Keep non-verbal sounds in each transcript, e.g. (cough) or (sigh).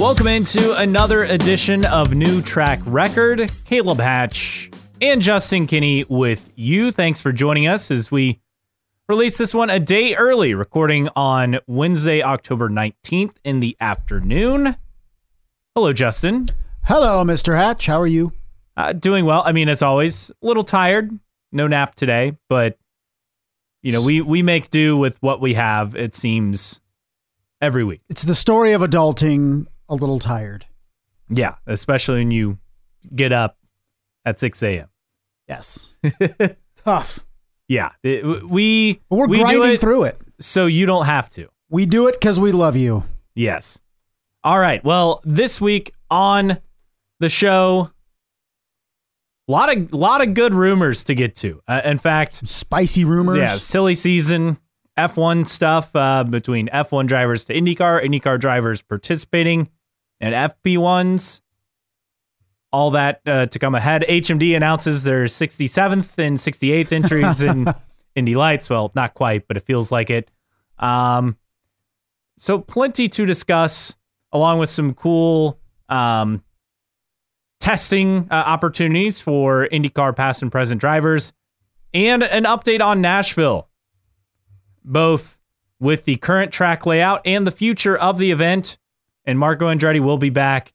Welcome into another edition of New Track Record. Caleb Hatch and Justin Kinney with you. Thanks for joining us as we release this one a day early, recording on Wednesday, October 19th in the afternoon. Hello, Justin. Hello, Mr. Hatch. How are you? Uh, doing well. I mean, as always, a little tired. No nap today, but you know, we we make do with what we have. It seems every week. It's the story of adulting. A little tired. Yeah, especially when you get up at six a.m. Yes, (laughs) tough. Yeah, it- we But we're we grinding it through it. so you don't have to. We do it because we love you. Yes. All right. Well, this week on the show, a lot of lot of good rumors to get to. Uh, in fact, Spicy rumors. yeah, silly season F1 stuff uh, between F1 drivers to IndyCar, IndyCar drivers participating, and FP1s. All that uh, to come ahead. HMD announces their 67th and 68th entries in (laughs) Indy Lights. Well, not quite, but it feels like it. Um, so plenty to discuss, along with some cool um, testing uh, opportunities for IndyCar past and present drivers, and an update on Nashville, both with the current track layout and the future of the event. And Marco Andretti will be back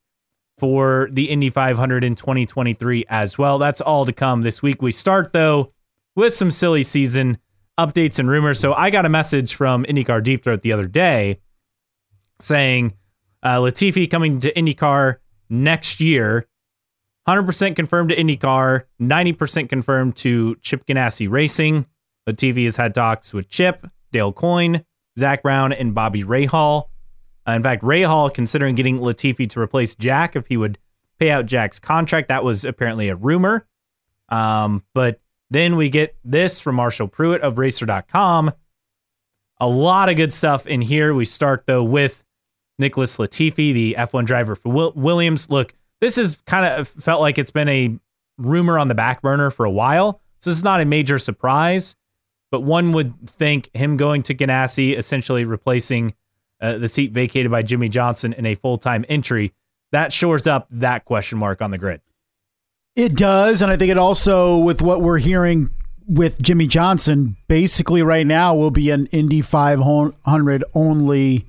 for the Indy 500 in 2023 as well. That's all to come this week. We start though with some silly season updates and rumors. So I got a message from IndyCar Deep Throat the other day saying uh, Latifi coming to IndyCar next year. 100% confirmed to IndyCar, 90% confirmed to Chip Ganassi Racing. Latifi has had talks with Chip, Dale Coyne, Zak Brown, and Bobby Rahal. Uh, in fact, Rahal considering getting Latifi to replace Jack if he would pay out Jack's contract. That was apparently a rumor. Um, but then we get this from Marshall Pruett of Racer.com. A lot of good stuff in here. We start though with Nicholas Latifi, the F1 driver for Wil- Williams. Look, this is kind of felt like it's been a rumor on the back burner for a while. So this is not a major surprise, but one would think him going to Ganassi, essentially replacing uh, the seat vacated by Jimmie Johnson in a full time entry, that shores up that question mark on the grid. It does, and I think it also, with what we're hearing with Jimmie Johnson, basically right now will be an Indy 500 only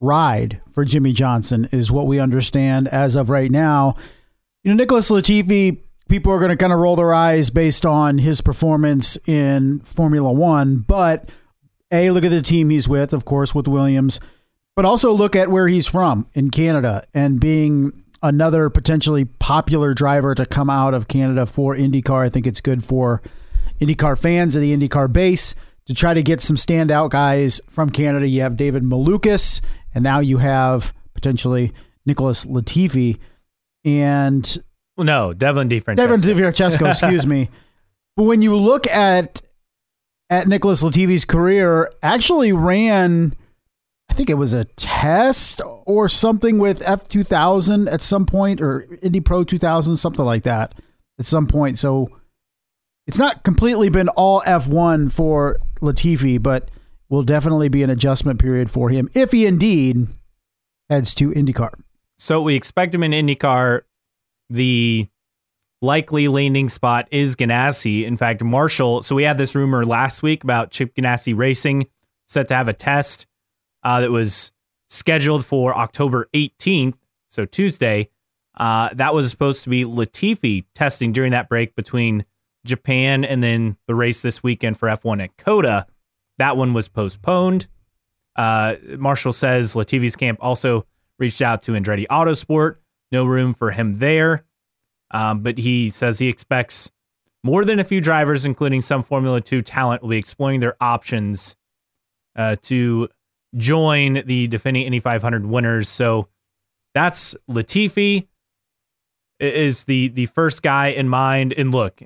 ride for Jimmie Johnson, is what we understand as of right now. You know, Nicholas Latifi, people are going to kind of roll their eyes based on his performance in Formula One, but A, look at the team he's with, of course, with Williams, but also look at where he's from in Canada and being another potentially popular driver to come out of Canada for IndyCar. I think it's good for IndyCar fans and the IndyCar base to try to get some standout guys from Canada. You have David Malukas, and now you have potentially Nicholas Latifi and no, Devlin DeFrancesco. Devin DeFrancesco, (laughs) excuse me. But when you look at at Nicholas Latifi's career, actually ran, think it was a test or something with F two thousand at some point, or Indy Pro two thousand, something like that, at some point. So it's not completely been all F one for Latifi, but will definitely be an adjustment period for him if he indeed heads to IndyCar. So we expect him in IndyCar. The likely landing spot is Ganassi. In fact, Marshall. So we had this rumor last week about Chip Ganassi Racing set to have a test uh, that was scheduled for October 18th, so Tuesday. Uh, that was supposed to be Latifi testing during that break between Japan and then the race this weekend for F1 at COTA. That one was postponed. Uh, Marshall says Latifi's camp also reached out to Andretti Autosport. No room for him there. Um, but he says he expects more than a few drivers, including some Formula 2 talent, will be exploring their options uh, to join the defending Indy 500 winners. So that's Latifi is the the first guy in mind. And look,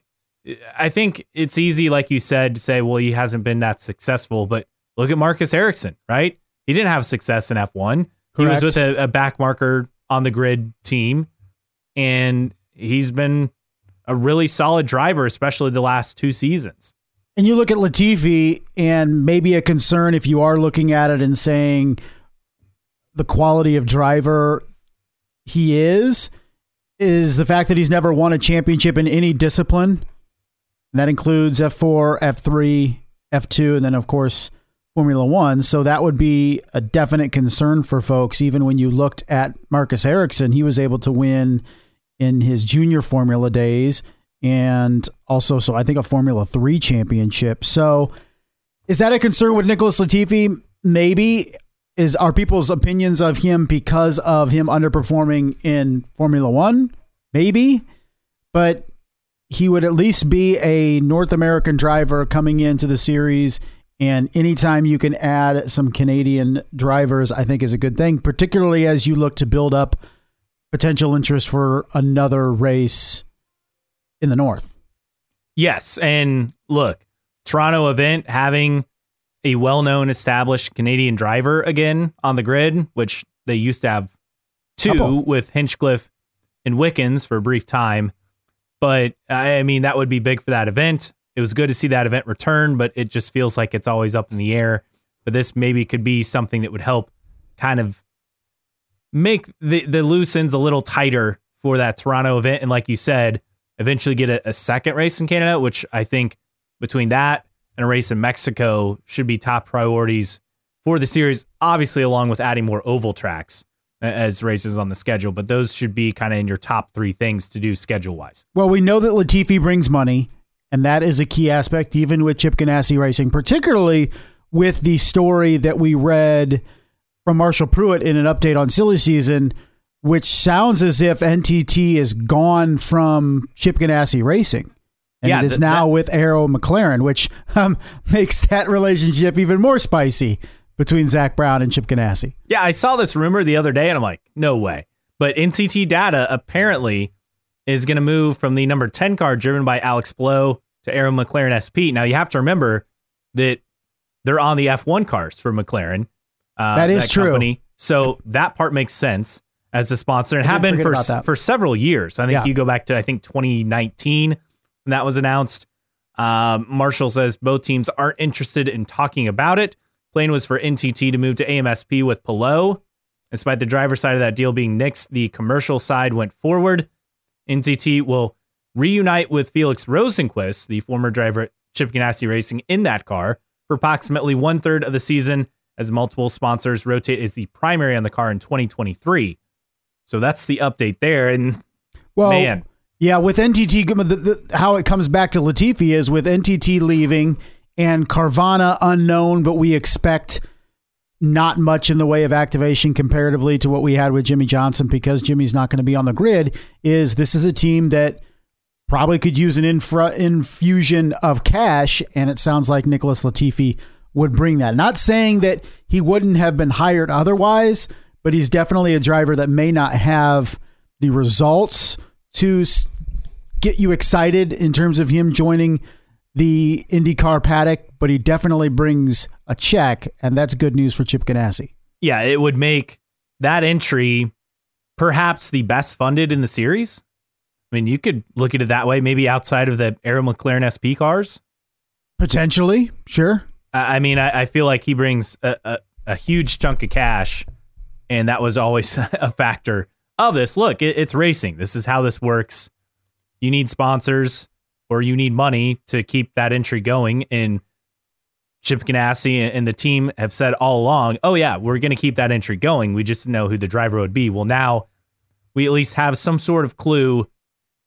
I think it's easy, like you said, to say, well, he hasn't been that successful. But look at Marcus Ericsson, right? He didn't have success in F1. He was with a, a back marker on the grid team, and he's been a really solid driver, especially the last two seasons. And you look at Latifi, and maybe a concern if you are looking at it and saying the quality of driver he is is the fact that he's never won a championship in any discipline. And that includes F4, F3, F2, and then, of course, Formula One. So that would be a definite concern for folks. Even when you looked at Marcus Ericsson, he was able to win in his junior Formula days and also, so I think a Formula Three championship. So is that a concern with Nicholas Latifi? Maybe. Is are people's opinions of him because of him underperforming in Formula One? Maybe. But he would at least be a North American driver coming into the series. And anytime you can add some Canadian drivers, I think is a good thing, particularly as you look to build up potential interest for another race in the North. Yes. And look, Toronto event having a well known established Canadian driver again on the grid, which they used to have two Couple. with Hinchcliffe and Wickens for a brief time. But I mean, that would be big for that event. It was good to see that event return, but it just feels like it's always up in the air. But this maybe could be something that would help kind of make the, the loose ends a little tighter for that Toronto event. And like you said, eventually get a, a second race in Canada, which I think between that and a race in Mexico should be top priorities for the series, obviously, along with adding more oval tracks as races on the schedule. But those should be kind of in your top three things to do schedule wise. Well, we know that Latifi brings money, and that is a key aspect, even with Chip Ganassi Racing, particularly with the story that we read from Marshall Pruett in an update on silly season which sounds as if NTT is gone from Chip Ganassi Racing. And yeah, it is th- now that, with Arrow McLaren, which um, (laughs) makes that relationship even more spicy between Zak Brown and Chip Ganassi. Yeah, I saw this rumor the other day and I'm like, no way. But NTT Data apparently is going to move from the number 10 car driven by Alex Palou to Arrow McLaren SP. Now, you have to remember that they're on the F1 cars for McLaren. Uh, that is that true. Company. So that part makes sense as a sponsor and have been for for several years. I think yeah. you go back to I think 2019 when that was announced. Um, Marshall says both teams aren't interested in talking about it. Plan was for NTT to move to AMSP with Palou. Despite the driver side of that deal being nixed, the commercial side went forward. NTT will reunite with Felix Rosenqvist, the former driver at Chip Ganassi Racing, in that car for approximately one third of the season as multiple sponsors rotate as the primary on the car in 2023. So that's the update there. And well, man, yeah, with NTT, the, the, how it comes back to Latifi is with NTT leaving and Carvana unknown, but we expect not much in the way of activation comparatively to what we had with Jimmie Johnson because Jimmy's not going to be on the grid. Is this is a team that probably could use an infra, infusion of cash, and it sounds like Nicholas Latifi would bring that. Not saying that he wouldn't have been hired otherwise, but he's definitely a driver that may not have the results to get you excited in terms of him joining the IndyCar paddock, but he definitely brings a check, and that's good news for Chip Ganassi. Yeah, it would make that entry perhaps the best funded in the series. I mean, you could look at it that way, maybe outside of the Arrow McLaren SP cars. Potentially, sure. I mean, I, I feel like he brings a, a, a huge chunk of cash and that was always (laughs) a factor of this. Look, it, it's racing. This is how this works. You need sponsors or you need money to keep that entry going. And Chip Ganassi and the team have said all along, oh, yeah, we're going to keep that entry going. We just know who the driver would be. Well, now we at least have some sort of clue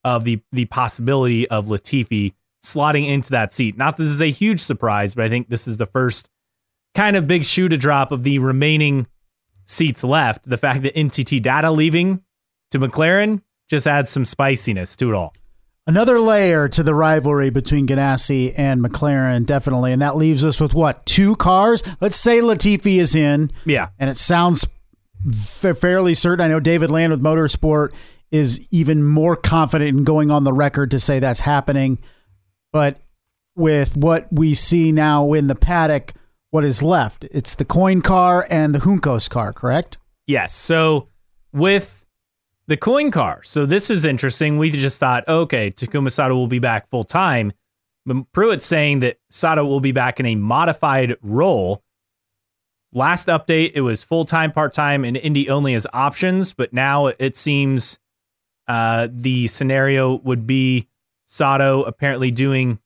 of the, the possibility of Latifi slotting into that seat. Not this is a huge surprise, but I think this is the first kind of big shoe to drop of the remaining seats left, the fact that NTT Data leaving to McLaren just adds some spiciness to it all. Another layer to the rivalry between Ganassi and McLaren, definitely. And that leaves us with what? Two cars? Let's say Latifi is in. Yeah. And it sounds fairly certain. I know David Land with Motorsport is even more confident in going on the record to say that's happening. But with what we see now in the paddock, what is left. It's the Coyne car and the Juncos car, correct? Yes. So with the Coyne car, so this is interesting. We just thought, okay, Takuma Sato will be back full time. But Pruett's saying that Sato will be back in a modified role. last update, it was full time, part time, and Indy only as options. But now it seems uh, the scenario would be Sato apparently doing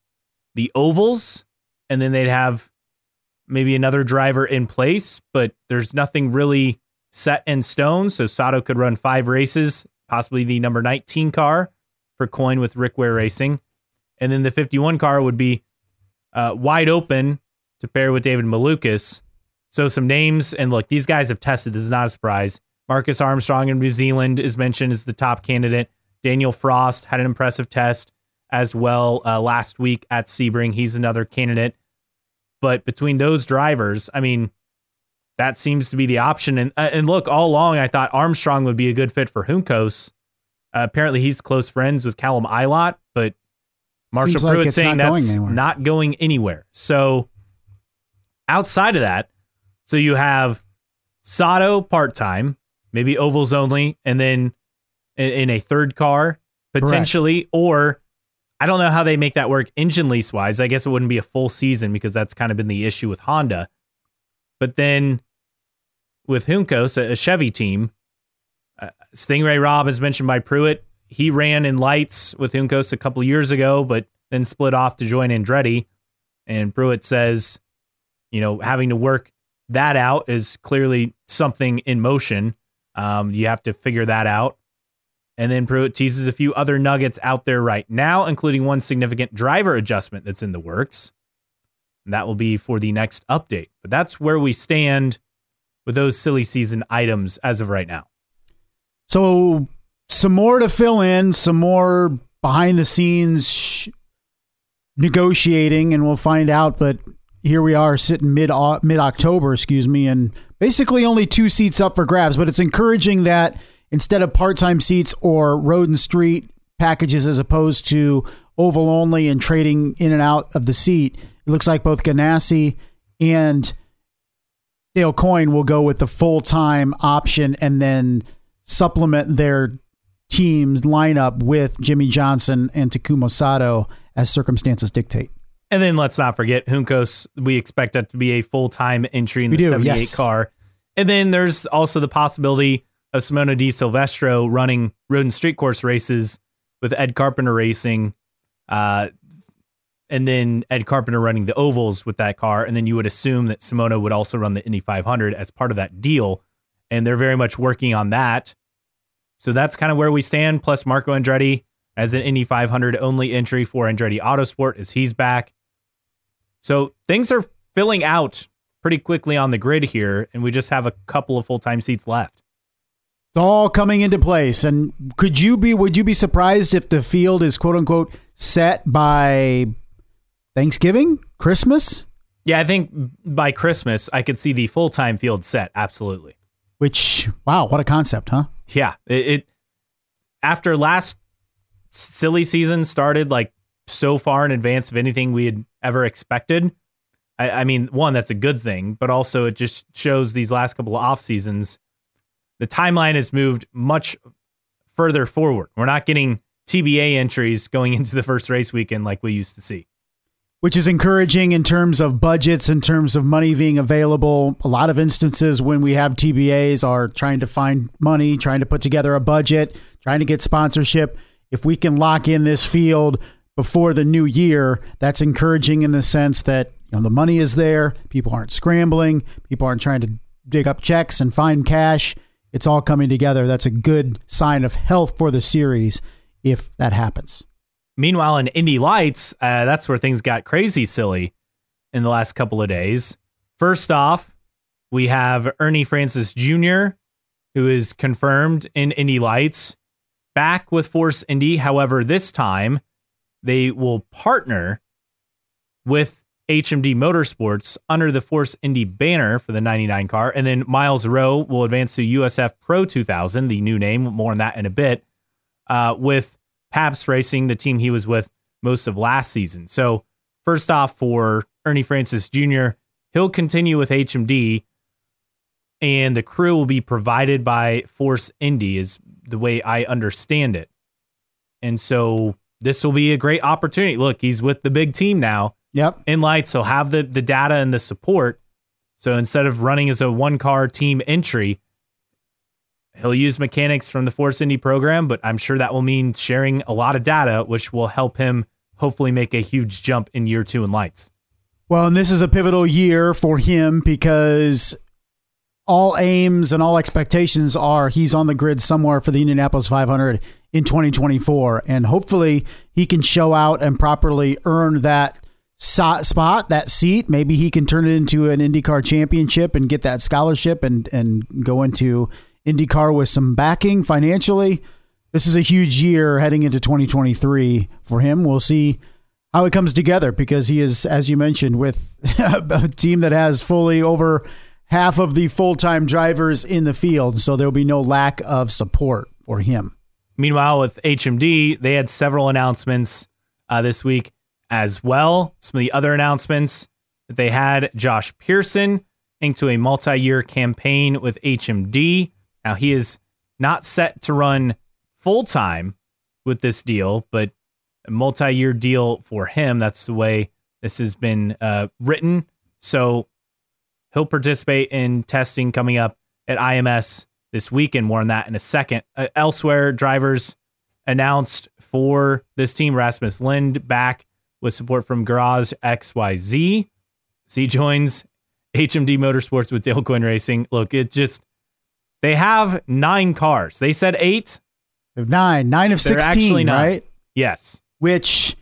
the ovals, and then they'd have maybe another driver in place, but there's nothing really set in stone. So Sato could run five races, possibly the number 19 car for Coyne with Rick Ware Racing. And then the 51 car would be uh, wide open to pair with David Malukas. So some names, and look, these guys have tested. This is not a surprise. Marcus Armstrong in New Zealand is mentioned as the top candidate. Danial Frost had an impressive test as well uh, last week at Sebring. He's another candidate. But between those drivers, I mean, that seems to be the option. And uh, and look, all along I thought Armstrong would be a good fit for Juncos. Uh, apparently, he's close friends with Callum Ilott, but Marshall like Pruett it's saying not that's anywhere. not going anywhere. So outside of that, so you have Sato part time, maybe ovals only, and then in, in a third car potentially, or I don't know how they make that work engine lease wise. I guess it wouldn't be a full season because that's kind of been the issue with Honda. But then with Juncos, a, Chevy team, uh, Sting Ray Robb is mentioned by Pruett. He ran in lights with Juncos a couple years ago, but then split off to join Andretti. And Pruett says, you know, having to work that out is clearly something in motion. Um, you have to figure that out. And then Pruett teases a few other nuggets out there right now, including one significant driver adjustment that's in the works. And that will be for the next update. But that's where we stand with those silly season items as of right now. So some more to fill in, some more behind the scenes sh- negotiating, and we'll find out. But here we are sitting mid uh, mid October, excuse me, and basically only two seats up for grabs. But it's encouraging that instead of part time seats or road and street packages, as opposed to oval only and trading in and out of the seat, it looks like both Ganassi and Dale Coyne will go with the full time option and then supplement their team's lineup with Jimmie Johnson and Takuma Sato as circumstances dictate. And then let's not forget Juncos. We expect that to be a full time entry in We the do, 78 yes. car. And then there's also the possibility of Simona de Silvestro running road and street course races with Ed Carpenter Racing. Uh, and then Ed Carpenter running the ovals with that car. And then you would assume that Simona would also run the Indy 500 as part of that deal. And they're very much working on that. So that's kind of where we stand. Plus, Marco Andretti as an Indy 500 only entry for Andretti Autosport as he's back. So things are filling out pretty quickly on the grid here, and we just have a couple of full time seats left. It's all coming into place. And could you be, would you be surprised if the field is quote unquote set by Thanksgiving, Christmas? Yeah, I think by Christmas, I could see the full time field set. Absolutely. Which, wow, what a concept, huh? Yeah. It, it after last silly season started like so far in advance of anything we had ever expected. I, I mean, one, that's a good thing, but also it just shows these last couple of off seasons, the timeline has moved much further forward. We're not getting TBA entries going (laughs) into the first race weekend like we used to see. which is encouraging in terms of budgets, in terms of money being available. A lot of instances when we have TBAs are trying to find money, trying to put together a budget, trying to get sponsorship. If we can lock in this field before the new year, that's encouraging in the sense that you know the money is there, people aren't scrambling, people aren't trying to dig up checks and find cash. It's all coming together. That's a good sign of health for the series if that happens. Meanwhile, in Indy Lights, uh, that's where things got crazy silly in the last couple of days. First off, we have Ernie Francis Jr., who is confirmed in Indy Lights, back with Force Indy. However, this time they will partner with HMD Motorsports under the Force Indy banner for the 99 car. And then Myles Rowe will advance to USF Pro 2000, the new name. More on that in a bit. Uh, with Pabst Racing, the team he was with most of last season. So, first off, for Ernie Francis Jr., he'll continue with HMD, and the crew will be provided by Force Indy, is the way I understand it. And so, this will be a great opportunity. Look, he's with the big team now Yep. in lights. He'll have the the data and the support. So instead of running as a one car team entry, he'll use mechanics from the Force Indy program, but I'm sure that will mean sharing a lot of data, which will help him hopefully make a huge jump in year two in lights. Well, and this is a pivotal year for him because all aims and all expectations are he's on the grid somewhere for the Indianapolis 500 in 2024. And hopefully he can show out and properly earn that spot, that seat. Maybe he can turn it into an IndyCar championship and get that scholarship and, and go into IndyCar with some backing financially. This is a huge year heading into 2023 for him. We'll see how it comes together because he is, as you mentioned, with (laughs) a team that has fully over half of the full time drivers in the field. So there'll be no lack of support for him. Meanwhile, with HMD, they had several announcements uh, this week as well. Some of the other announcements that they had Josh Pearson into a multi year campaign with HMD. Now, he is not set to run full time with this deal, but a multi year deal for him. That's the way this has been uh, written. So he'll participate in testing coming up at IMS this weekend. More on that in a second. Uh, elsewhere, drivers announced for this team Rasmus Lindh back with support from Garage XYZ. He joins HMD Motorsports with Dale Coyne Racing. Look, it just they have nine cars. They said eight. They have nine, nine of sixteen, right? Yes. Which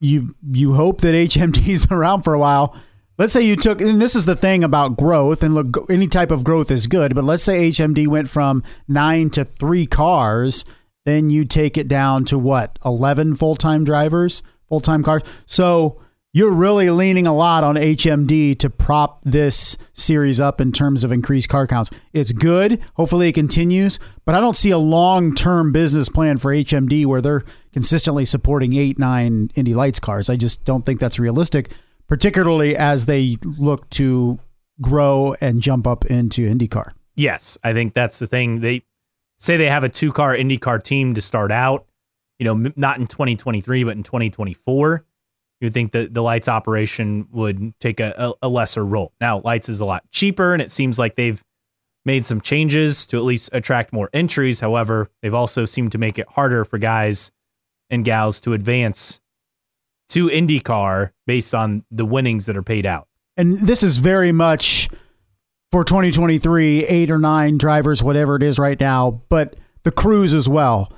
you you hope that HMD's (laughs) around for a while. Let's say you took, and this is the thing about growth, and look, any type of growth is good, but let's say HMD went from nine to three cars, then you take it down to what, 11 full time drivers, full time cars. So you're really leaning a lot on HMD to prop this series up in terms of increased car counts. It's good. Hopefully it continues, but I don't see a long term business plan for HMD where they're consistently supporting eight, nine Indy Lights cars. I just don't think that's realistic, particularly as they look to grow and jump up into IndyCar. Yes, I think that's the thing. They say they have a two car IndyCar team to start out, you know, not in 2023, but in 2024 you would think that the lights operation would take a, a, lesser role. Now, lights is a lot cheaper, and it seems like they've made some changes to at least attract more entries. However, they've also seemed to make it harder for guys and gals to advance to IndyCar based on the winnings that are paid out. And this is very much for 2023, eight or nine drivers, whatever it is right now, but the crews as well.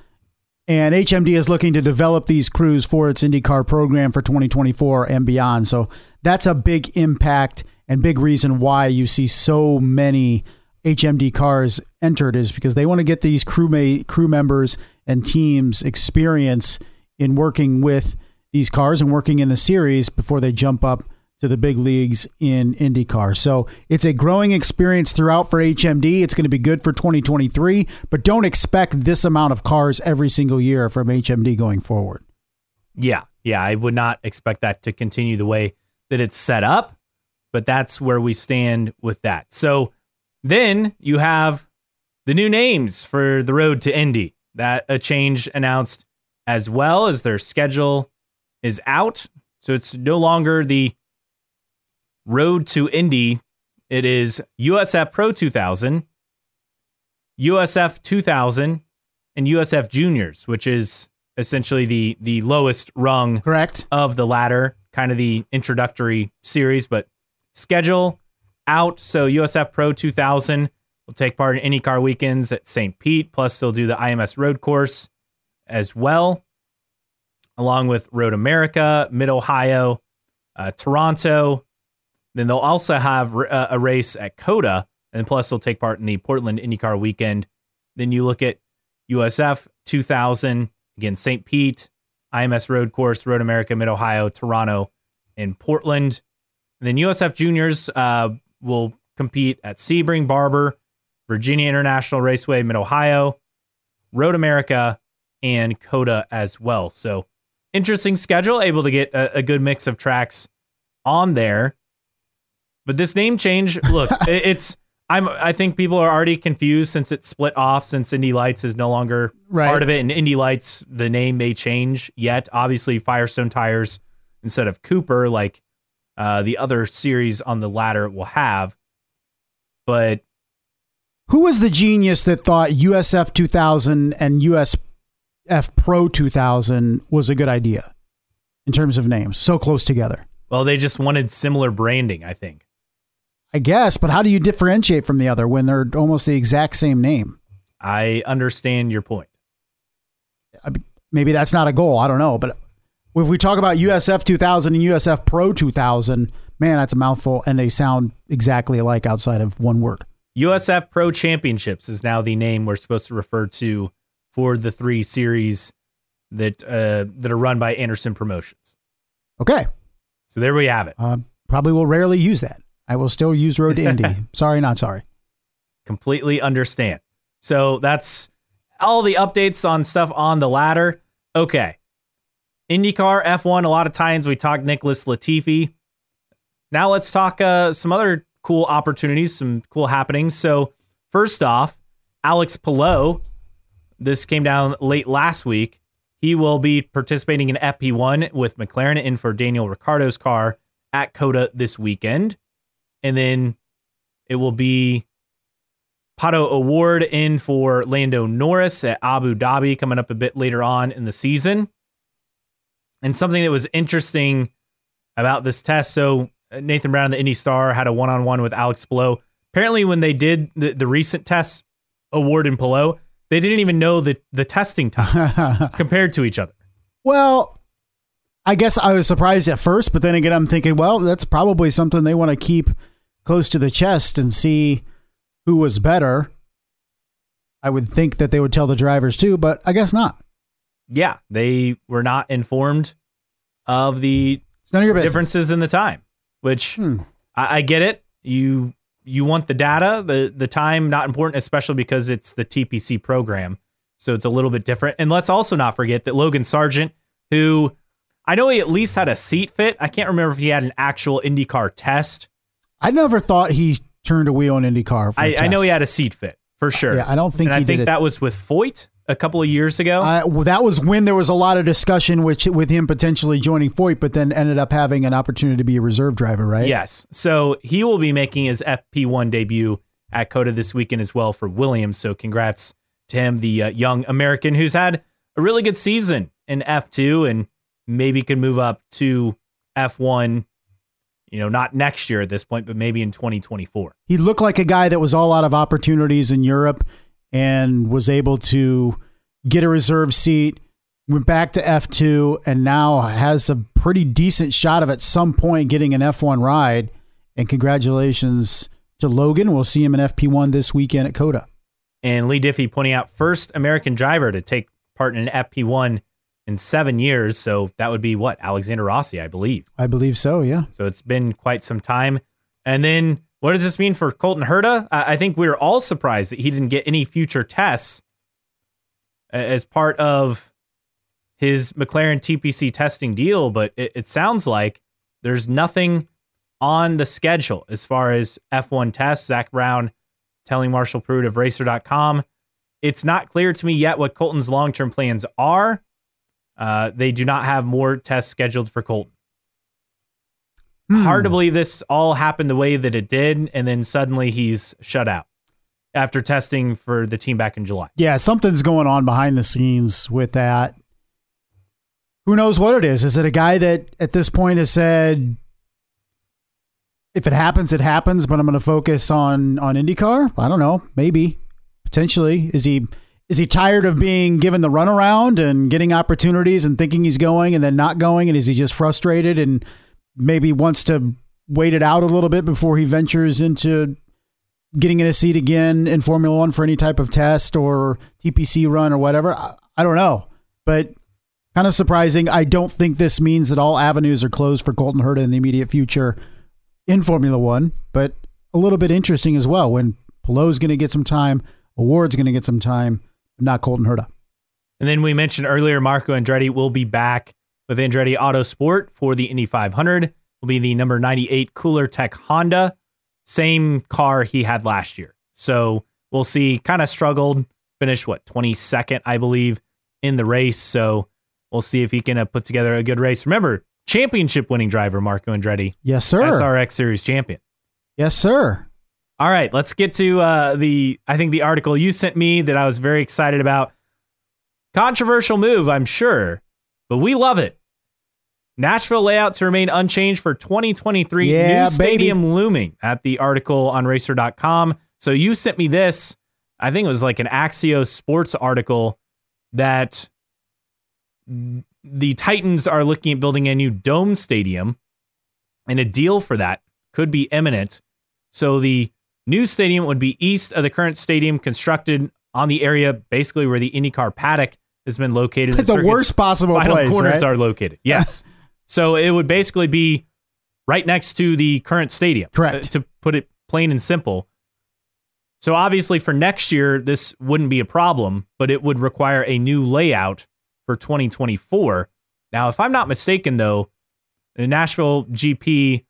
And HMD is looking to develop these crews for its IndyCar program for 2024 and beyond. So that's a big impact and big reason why you see so many HMD cars entered is because they want to get these crew ma- crew members and teams experience in working with these cars and working in the series before they jump up to the big leagues in IndyCar. So it's a growing experience throughout for HMD. It's going to be good for 2023, but don't expect this amount of cars every single year from HMD going forward. Yeah, yeah, I would not expect that to continue the way that it's set up, but that's where we stand with that. So then you have the new names for the road to Indy. That a change announced as well as their schedule is out. So it's no longer the Road to Indy, it is USF Pro 2000, USF 2000, and USF Juniors, which is essentially the the lowest rung correct of the ladder, kind of the introductory series, but schedule out. So USF Pro 2000 will take part in IndyCar weekends at St. Pete, plus they'll do the IMS road course as well, along with Road America, Mid Ohio, uh, Toronto, then they'll also have uh, a race at COTA, and plus they'll take part in the Portland IndyCar weekend. Then you look at USF 2000 again, St. Pete, IMS Road Course, Road America, Mid Ohio, Toronto, and Portland. And then USF Juniors uh, will compete at Sebring, Barber, Virginia International Raceway, Mid Ohio, Road America, and COTA as well. So interesting schedule, able to get a, a good mix of tracks on there. But this name change, look, (laughs) it's I'm I think people are already confused since it split off since Indy Lights is no longer right. part of it and Indy Lights the name may change yet. Obviously Firestone tires instead of Cooper like uh, the other series on the ladder will have. But Who was the genius that thought USF 2000 and USF Pro 2000 was a good idea in terms of names, so close together? well, they just wanted similar branding, I think. I guess, but how do you differentiate from the other when they're almost the exact same name? I understand your point. I mean, maybe that's not a goal. I don't know. But if we talk about USF 2000 and USF Pro 2000, man, that's a mouthful. And they sound exactly alike outside of one word. USF Pro Championships is now the name we're supposed to refer to for the three series that uh, that are run by Andersen Promotions. Okay. So there we have it. Uh, probably will rarely use that. I will still use Road to Indy. (laughs) sorry, not sorry. Completely understand. So that's all the updates on stuff on the ladder. Okay. IndyCar F1, a lot of times we talk Nicholas Latifi. Now let's talk uh, some other cool opportunities, some cool happenings. So, first off, Alex Palou, this came down late last week. He will be participating in FP1 with McLaren in for Daniel Ricciardo's car at COTA this weekend. And then it will be Pato O'Ward in for Lando Norris at Abu Dhabi coming up a bit later on in the season. And something that was interesting about this test so, Nathan Brown, the Indy Star, had a one on one with Alex Palou. Apparently, when they did the, the recent test O'Ward in Palou, they didn't even know the, the testing times (laughs) compared to each other. Well, I guess I was surprised at first, but then again, I'm thinking, well, that's probably something they want to keep close to the chest and see who was better. I would think that they would tell the drivers too, but I guess not. Yeah, they were not informed of the none of your differences in the time, which Hmm. I, I get it. You you want the data, the the time not important, especially because it's the TPC program, so it's a little bit different. And let's also not forget that Logan Sargent, who I know he at least had a seat fit. I can't remember if he had an actual IndyCar test. I never thought he turned a wheel in IndyCar. I, I know he had a seat fit for sure. Yeah, I don't think and I think that was with Foyt a couple of years ago. I, well, that was when there was a lot of discussion with with him potentially joining Foyt, but then ended up having an opportunity to be a reserve driver, right? Yes. So he will be making his FP1 debut at COTA this weekend as well for Williams. So congrats to him, the uh, young American who's had a really good season in F2 and maybe could move up to F1, you know, not next year at this point, but maybe in 2024. He looked like a guy that was all out of opportunities in Europe and was able to get a reserve seat, went back to F2, and now has a pretty decent shot of at some point getting an F1 ride. And congratulations to Logan. We'll see him in FP1 this weekend at COTA. And Lee Diffie pointing out first American driver to take part in an FP1 in seven years. So that would be what? Alexander Rossi, I believe. I believe so, yeah. So it's been quite some time. And then what does this mean for Colton Herta? I I think we were all surprised that he didn't get any future tests as part of his McLaren TPC testing deal, but it, it sounds like there's nothing on the schedule as far as F1 tests. Zak Brown telling Marshall Pruett of Racer.com. It's not clear to me yet what Colton's long term plans are. Uh, they do not have more tests scheduled for Colton. Hmm. Hard to believe this all happened the way that it did, and then suddenly he's shut out after testing for the team back in July. Yeah, something's going on behind the scenes with that. Who knows what it is? Is it a guy that at this point has said, if it happens, it happens, but I'm going to focus on on IndyCar? I don't know. Maybe, potentially. Is he is he tired of being given the runaround and getting opportunities and thinking he's going and then not going? And is he just frustrated and maybe wants to wait it out a little bit before he ventures into getting in a seat again in Formula One for any type of test or TPC run or whatever. I, I don't know, but kind of surprising. I don't think this means that all avenues are closed for Colton Herta in the immediate future in Formula One, but a little bit interesting as well when Palou's going to get some time, O'Ward's going to get some time, not Colton Herta. And then we mentioned earlier Marco Andretti will be back with Andretti Autosport for the Indy 500. Will be the number 98 Cooler Tech Honda, same car he had last year. So we'll see. Kind of struggled, finished what 22nd, I believe, in the race. So we'll see if he can uh, put together a good race. Remember, championship winning driver, Marco Andretti, Yes, sir. SRX Series champion. Yes, sir. All right, let's get to uh, the, I think the article you sent me that I was very excited about. Controversial move, I'm sure, but we love it. Nashville layout to remain unchanged for 2023. Yeah, New stadium looming at the article on racer.com. So you sent me this. I think it was like an Axios sports article that the Titans are looking at building a new dome stadium, and a deal for that could be imminent. So the new stadium would be east of the current stadium, constructed on the area basically where the IndyCar paddock has been located. (laughs) the circuit's worst possible final place. corners right? are located. Yes. (laughs) so it would basically be right next to the current stadium. Correct. uh, to put it plain and simple. So obviously for next year, this wouldn't be a problem, but it would require a new layout for 2024. Now, if I'm not mistaken, though, the Nashville GP,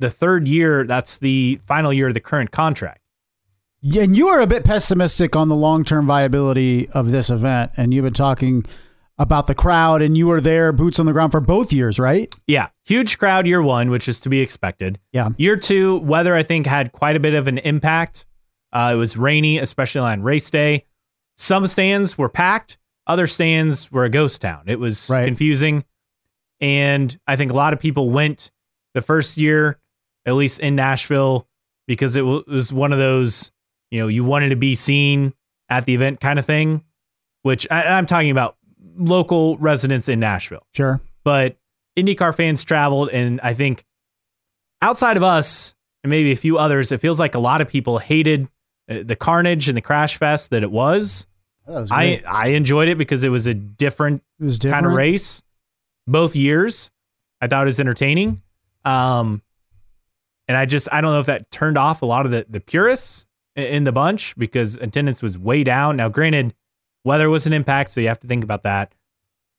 the third year, that's the final year of the current contract. Yeah, and you are a bit pessimistic on the long term viability of this event, and you've been talking about the crowd, and you were there, boots on the ground for both years, right? Yeah, huge crowd year one, which is to be expected. Yeah. Year two, weather I think had quite a bit of an impact. Uh, it was rainy, especially on race day. Some stands were packed, other stands were a ghost town. It was Right. confusing, and I think a lot of people went the first year, at least in Nashville, because it was one of those you know you wanted to be seen at the event kind of thing. Which I, I'm talking about local residents in Nashville Sure. but IndyCar fans traveled, and I think outside of us and maybe a few others, it feels like a lot of people hated uh, the carnage and the crash fest that it was. That was I. I enjoyed it because it was a different was different. kind of race. Both years, I thought it was entertaining. Um, and I just I don't know if that turned off a lot of the the purists in the bunch because attendance was way down. Now, granted, weather was an impact, so you have to think about that.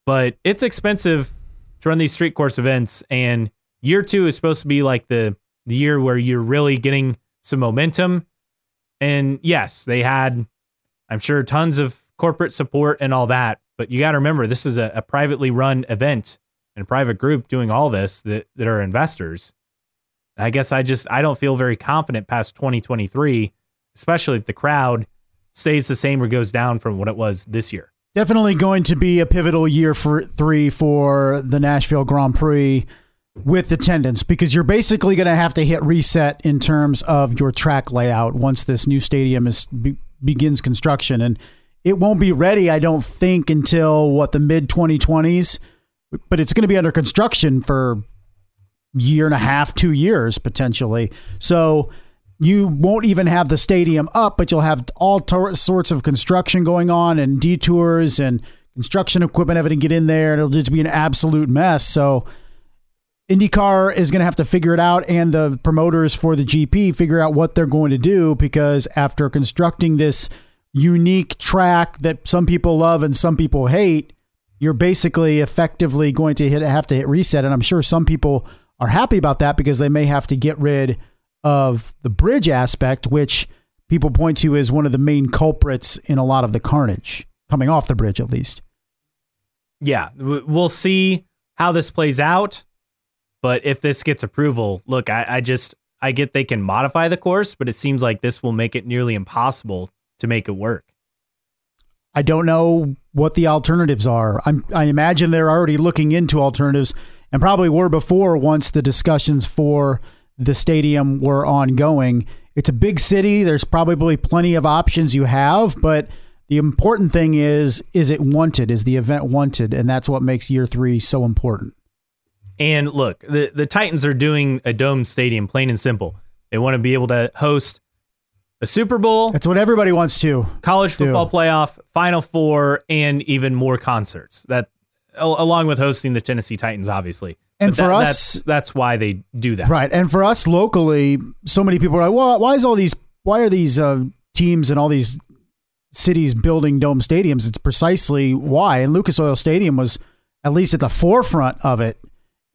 But it's expensive to run these street course events, and year two is supposed to be like the the year where you're really getting some momentum. And yes, they had, I'm sure, tons of corporate support and all that. But you got to remember, this is a, a privately run event and a private group doing all this that, that are investors. I guess I just I don't feel very confident past 2023, especially if the crowd stays the same or goes down from what it was this year. Definitely going to be a pivotal year for three for the Nashville Grand Prix with attendance because you're basically going to have to hit reset in terms of your track layout once this new stadium is be, begins construction and it won't be ready I don't think until what the mid 2020s but it's going to be under construction for year and a half 2 years potentially so you won't even have the stadium up, but you'll have all tor- sorts of construction going on and detours and construction equipment having to get in there. And it'll just be an absolute mess. So IndyCar is going to have to figure it out, and the promoters for the GP figure out what they're going to do because after constructing this unique track that some people love and some people hate, you're basically effectively going to hit, have to hit reset. And I'm sure some people are happy about that because they may have to get rid of the bridge aspect, which people point to as one of the main culprits in a lot of the carnage coming off the bridge, at least. Yeah, we'll see how this plays out. But if this gets approval, look, I, I just I get they can modify the course, but it seems like this will make it nearly impossible to make it work. I don't know what the alternatives are. I'm, I imagine they're already looking into alternatives and probably were before once the discussions for the stadium were ongoing. It's a big city. There's probably plenty of options you have, but the important thing is is it wanted? Is the event wanted? And that's what makes year three so important. And look, the the Titans are doing a dome stadium, plain and simple. They want to be able to host a Super Bowl, That's what everybody wants to. college football do. playoff, Final Four, and even more concerts. That along with hosting the Tennessee Titans, obviously. And But for that- us- that's, that's why they do that. Right. And for us locally, so many people are like, well, why is all these, why are these uh, teams and all these cities building dome stadiums? It's precisely why. And Lucas Oil Stadium was at least at the forefront of it.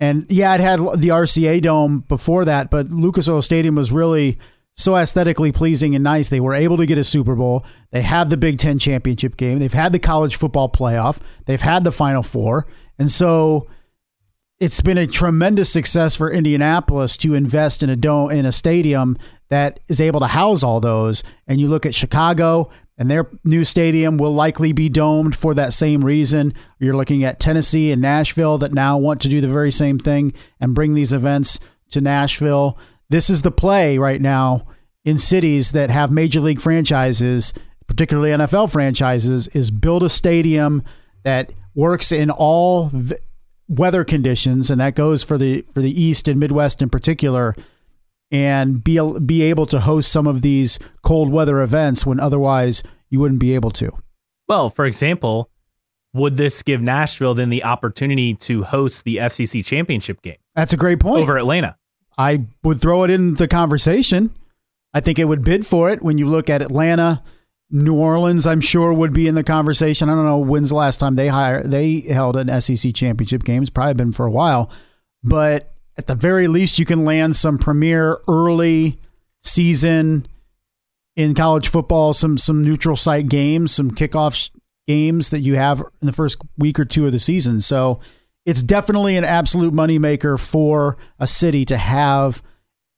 And yeah, it had the RCA Dome before that, but Lucas Oil Stadium was really so aesthetically pleasing and nice. They were able to get a Super Bowl. They have the Big Ten championship game. They've had the college football playoff. They've had the Final Four. And so it's been a tremendous success for Indianapolis to invest in a dome in a stadium that is able to house all those. And you look at Chicago, and their new stadium will likely be domed for that same reason. You're looking at Tennessee and Nashville that now want to do the very same thing and bring these events to Nashville. This is the play right now in cities that have major league franchises, particularly NFL franchises, is build a stadium that works in all v- weather conditions, and that goes for the for the East and Midwest in particular, and be be able to host some of these cold weather events when otherwise you wouldn't be able to. Well, for example, would this give Nashville then the opportunity to host the SEC championship game That's a great point. over Atlanta? I would throw it in the conversation. I think it would bid for it when you look at Atlanta, New Orleans. I'm sure would be in the conversation. I don't know when's the last time they hire they held an SEC championship game. It's probably been for a while, but at the very least, you can land some premier early season in college football. Some some neutral site games, some kickoff games that you have in the first week or two of the season. So it's definitely an absolute moneymaker for a city to have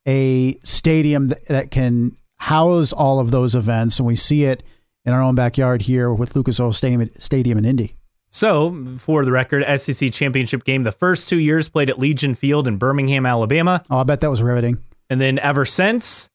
a stadium that, that can house all of those events. And we see it in our own backyard here with Lucas Oil Stadium, Stadium in Indy. So, for the record, SEC championship game, the first two years played at Legion Field in Birmingham, Alabama. Oh, I bet that was riveting. And then ever since,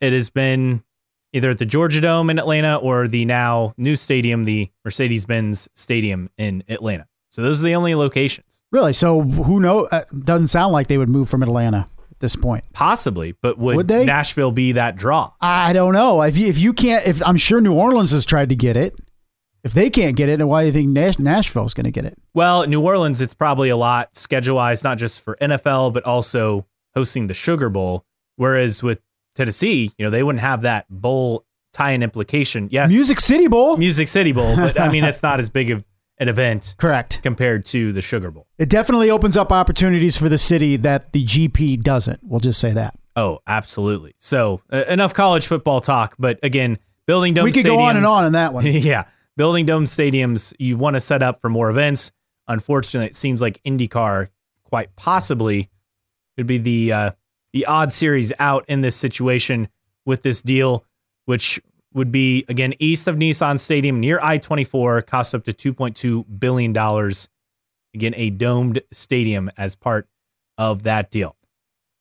it has been either at the Georgia Dome in Atlanta or the now new stadium, the Mercedes Benz Stadium in Atlanta. So, those are the only locations. Really? So who know? Uh, doesn't sound like they would move from Atlanta at this point. Possibly, but would, Would they? Nashville be that draw? I don't know. If you, if you can't, if I'm sure New Orleans has tried to get it. If they can't get it, then why do you think Nash, Nashville's going to get it? Well, New Orleans, it's probably a lot schedule wise, not just for NFL, but also hosting the Sugar Bowl. Whereas with Tennessee, you know, they wouldn't have that bowl tie in implication. Yes, Music City Bowl. Music City Bowl, but I mean, (laughs) it's not as big of an event Correct. compared to the Sugar Bowl. It definitely opens up opportunities for the city that the GP doesn't. We'll just say that. Oh, absolutely. So uh, enough college football talk, but again, building dome. we could go on and on in that one. (laughs) yeah, building dome stadiums. You want to set up for more events. Unfortunately, it seems like IndyCar quite possibly could be the uh, the odd series out in this situation with this deal, which would be again east of Nissan Stadium near I twenty four, costs up to two point two billion dollars. Again, a domed stadium as part of that deal.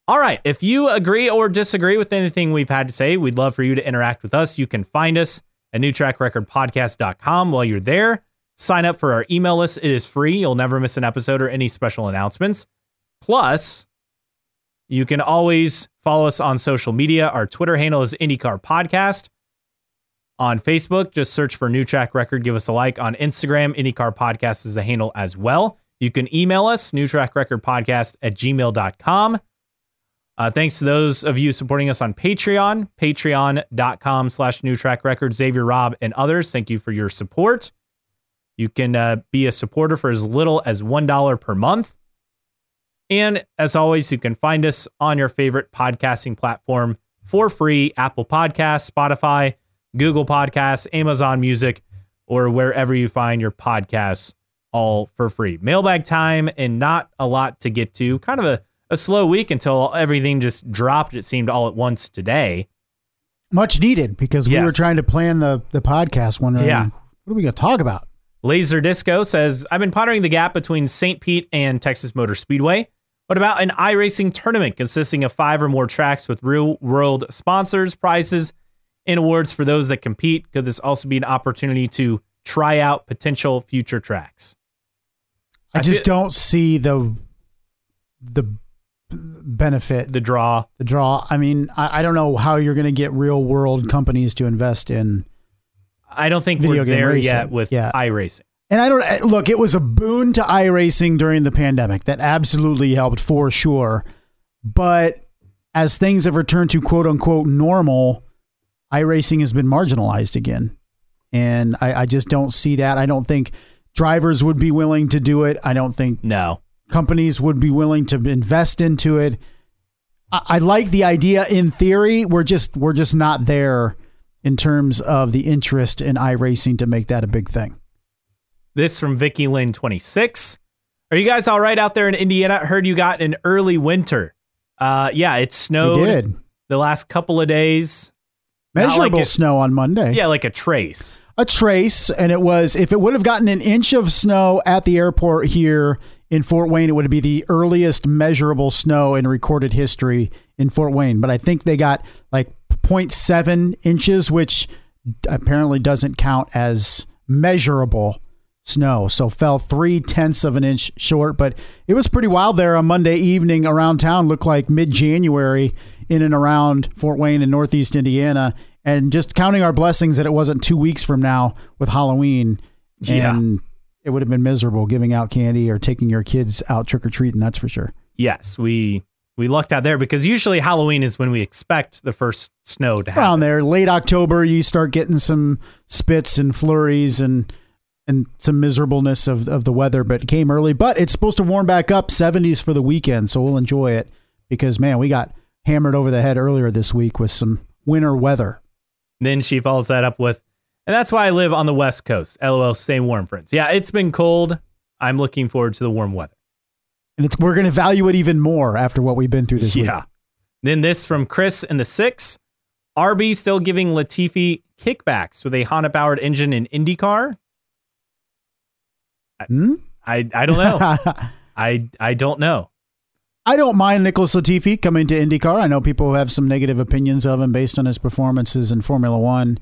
All right. If you agree or disagree with anything we've had to say, we'd love for you to interact with us. You can find us at newtrackrecordpodcast.com while you're there. Sign up for our email list. It is free. You'll never miss an episode or any special announcements. Plus, you can always follow us on social media. Our Twitter handle is IndyCar Podcast. On Facebook, just search for New Track Record. Give us a like. On Instagram, IndyCar Podcast is the handle as well. You can email us, newtrackrecordpodcast at gmail.com. Uh, thanks to those of you supporting us on Patreon, patreon.com slash new track record, Xavier Rob and others. Thank you for your support. You can uh, be a supporter for as little as $1 per month. And as always, you can find us on your favorite podcasting platform for free Apple Podcasts, Spotify, Google Podcasts, Amazon Music, or wherever you find your podcasts, all for free. Mailbag time and not a lot to get to. Kind of a, a slow week until everything just dropped, it seemed, all at once today. Much needed because we Yes. were trying to plan the, the podcast wondering Yeah. what are we going to talk about? Laser Disco says, I've been pondering the gap between St. Pete and Texas Motor Speedway. What about an iRacing tournament consisting of five or more tracks with real world sponsors, prizes, and awards for those that compete? Could this also be an opportunity to try out potential future tracks? I, I just feel- don't see the the benefit, The draw. the draw. I mean, I, I don't know how you're going to get real world companies to invest in. I don't think Video we're game there racing. yet with Yeah. iRacing. And I don't uh, look. It was a boon to iRacing during the pandemic. That absolutely helped for sure. But as things have returned to quote unquote normal, iRacing has been marginalized again, and I, I just don't see that. I don't think drivers would be willing to do it. I don't think No. companies would be willing to invest into it. I, I like the idea in theory. We're just we're just not there in terms of the interest in iRacing to make that a big thing. This from Vicky Lynn 26. Are you guys all right out there in Indiana? I heard you got an early winter. Uh, yeah, it We snowed did. the last couple of days. Like Measurable it- snow on Monday. Yeah, like a trace. a trace, and it was if it would have gotten an inch of snow at the airport here in Fort Wayne, it would be the earliest measurable snow in recorded history in Fort Wayne. But I think they got like 0.7 inches, which apparently doesn't count as measurable snow. So fell three tenths of an inch short, but it was pretty wild there on Monday evening around town. Looked like mid January in and around Fort Wayne and Northeast Indiana. And just counting our blessings that it wasn't two weeks from now with Halloween. Yeah. And it would have been miserable giving out candy or taking your kids out trick or treating, that's for sure. Yes, we we lucked out there because usually Halloween is when we expect the first snow to happen. Around there, late October, you start getting some spits and flurries and and some miserableness of, of the weather, but came early. But it's supposed to warm back up 70s for the weekend, so we'll enjoy it because man, we got hammered over the head earlier this week with some winter weather. Then she follows that up with, and that's why I live on the West Coast. LOL, stay warm, friends. Yeah, it's been cold. I'm looking forward to the warm weather. And it's we're going to value it even more after what we've been through this week. yeah. Then this from Chris in the six. RB still giving Latifi kickbacks with a Honda powered engine in IndyCar. Hmm? I I don't know. (laughs) I I don't know. I don't mind Nicholas Latifi coming to IndyCar. I know people who have some negative opinions of him based on his performances in Formula One,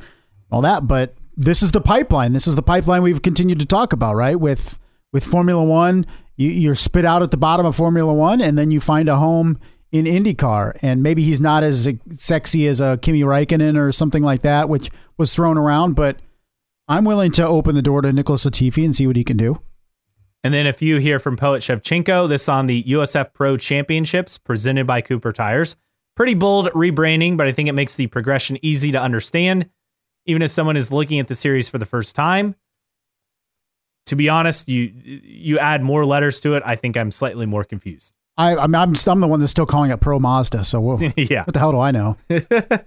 all that. But this is the pipeline. This is the pipeline we've continued to talk about, right? With with Formula One, you, you're spit out at the bottom of Formula One, and then you find a home in IndyCar. And maybe he's not as sexy as a Kimi Räikkönen or something like that, which was thrown around. But I'm willing to open the door to Nicholas Latifi and see what he can do. And then a few here from Poet Shevchenko. This on the USF Pro Championships presented by Cooper Tires. Pretty bold rebranding, but I think it makes the progression easy to understand, even if someone is looking at the series for the first time. To be honest, you you add more letters to it. I think I'm slightly more confused. I, I'm, I'm I'm the one that's still calling it Pro Mazda. So we'll, (laughs) yeah. what the hell do I know? (laughs)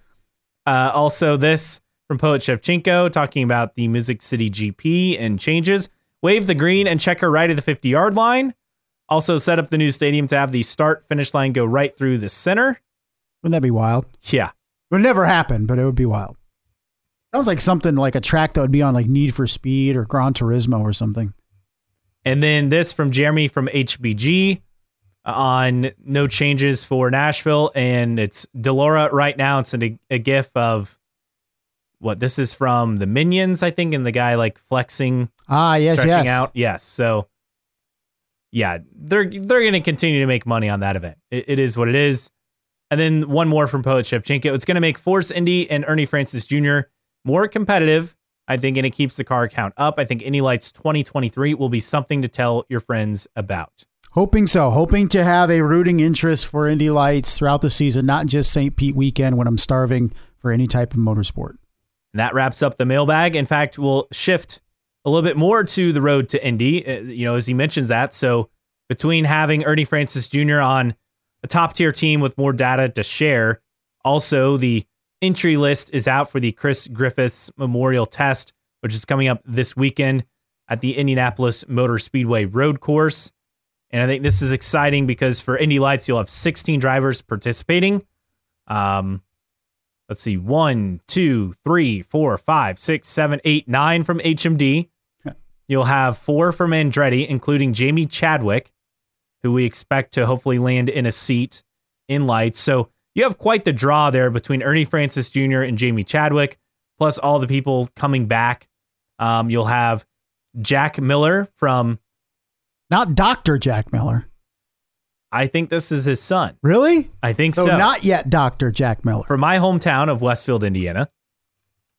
Uh, also, this from Poet Shevchenko talking about the Music City GP and changes. Wave the green and checker right at the 50 yard line. Also, set up the new stadium to have the start finish line go right through the center. Wouldn't that be wild? Yeah. It would never happen, but it would be wild. Sounds like something like a track that would be on like Need for Speed or Gran Turismo or something. And then this from Jeremy from HBG uh, on no changes for Nashville. And it's Delora right now. It's a, a gif of what this is from the Minions, I think, and the guy like flexing Ah, yes, stretching yes. out. Yes. So yeah, they're they're going to continue to make money on that event. It, it is what it is. And then one more from Poet Shevchenko. It's going to make Force Indy and Ernie Francis Jr. more competitive. I think, and it keeps the car count up. I think Indy Lights 2023 will be something to tell your friends about. Hoping so. Hoping to have a rooting interest for Indy Lights throughout the season, not just St. Pete weekend when I'm starving for any type of motorsport. And that wraps up the mailbag. In fact, we'll shift a little bit more to the road to Indy, uh, you know, as he mentions that. So between having Ernie Francis Jr. on a top tier team with more data to share, also the entry list is out for the Chris Griffis Memorial Test, which is coming up this weekend at the Indianapolis Motor Speedway Road Course. And I think this is exciting because for Indy Lights, you'll have 16 drivers participating. Um, let's see, one, two, three, four, five, six, seven, eight, nine from HMD. You'll have four from Andretti, including Jamie Chadwick, who we expect to hopefully land in a seat in lights. So you have quite the draw there between Ernie Francis Jr. and Jamie Chadwick, plus all the people coming back. Um, you'll have Jack Miller from, Not Dr. Jack Miller. I think this is his son. Really? I think So, so. not yet Dr. Jack Miller. from my hometown of Westfield, Indiana.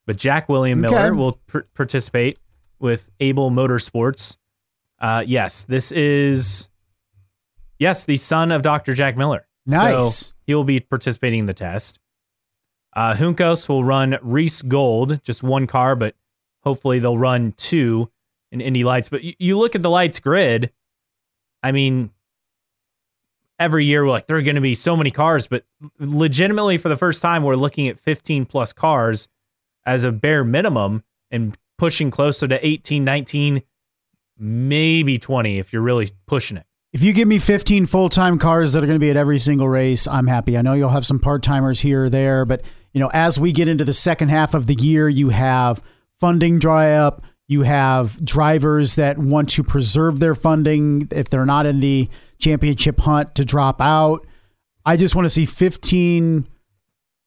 But Jack William Okay. Miller will pr- participate with Abel Motorsports. Uh, yes, this is yes the son of Dr. Jack Miller. Nice. So he will be participating in the test. Uh, will run Reese Gold, just one car, but hopefully they'll run two in Indy Lights. But you, you look at the lights grid. I mean, every year we're like there are going to be so many cars, but legitimately for the first time we're looking at 15 plus cars as a bare minimum and pushing closer to 18, 19 maybe 20 if you're really pushing it. If you give me 15 full time cars that are going to be at every single race, I'm happy. I know you'll have some part timers here or there, but you know, as we get into the second half of the year, you have funding dry up. You have drivers that want to preserve their funding if they're not in the championship hunt to drop out. I just want to see 15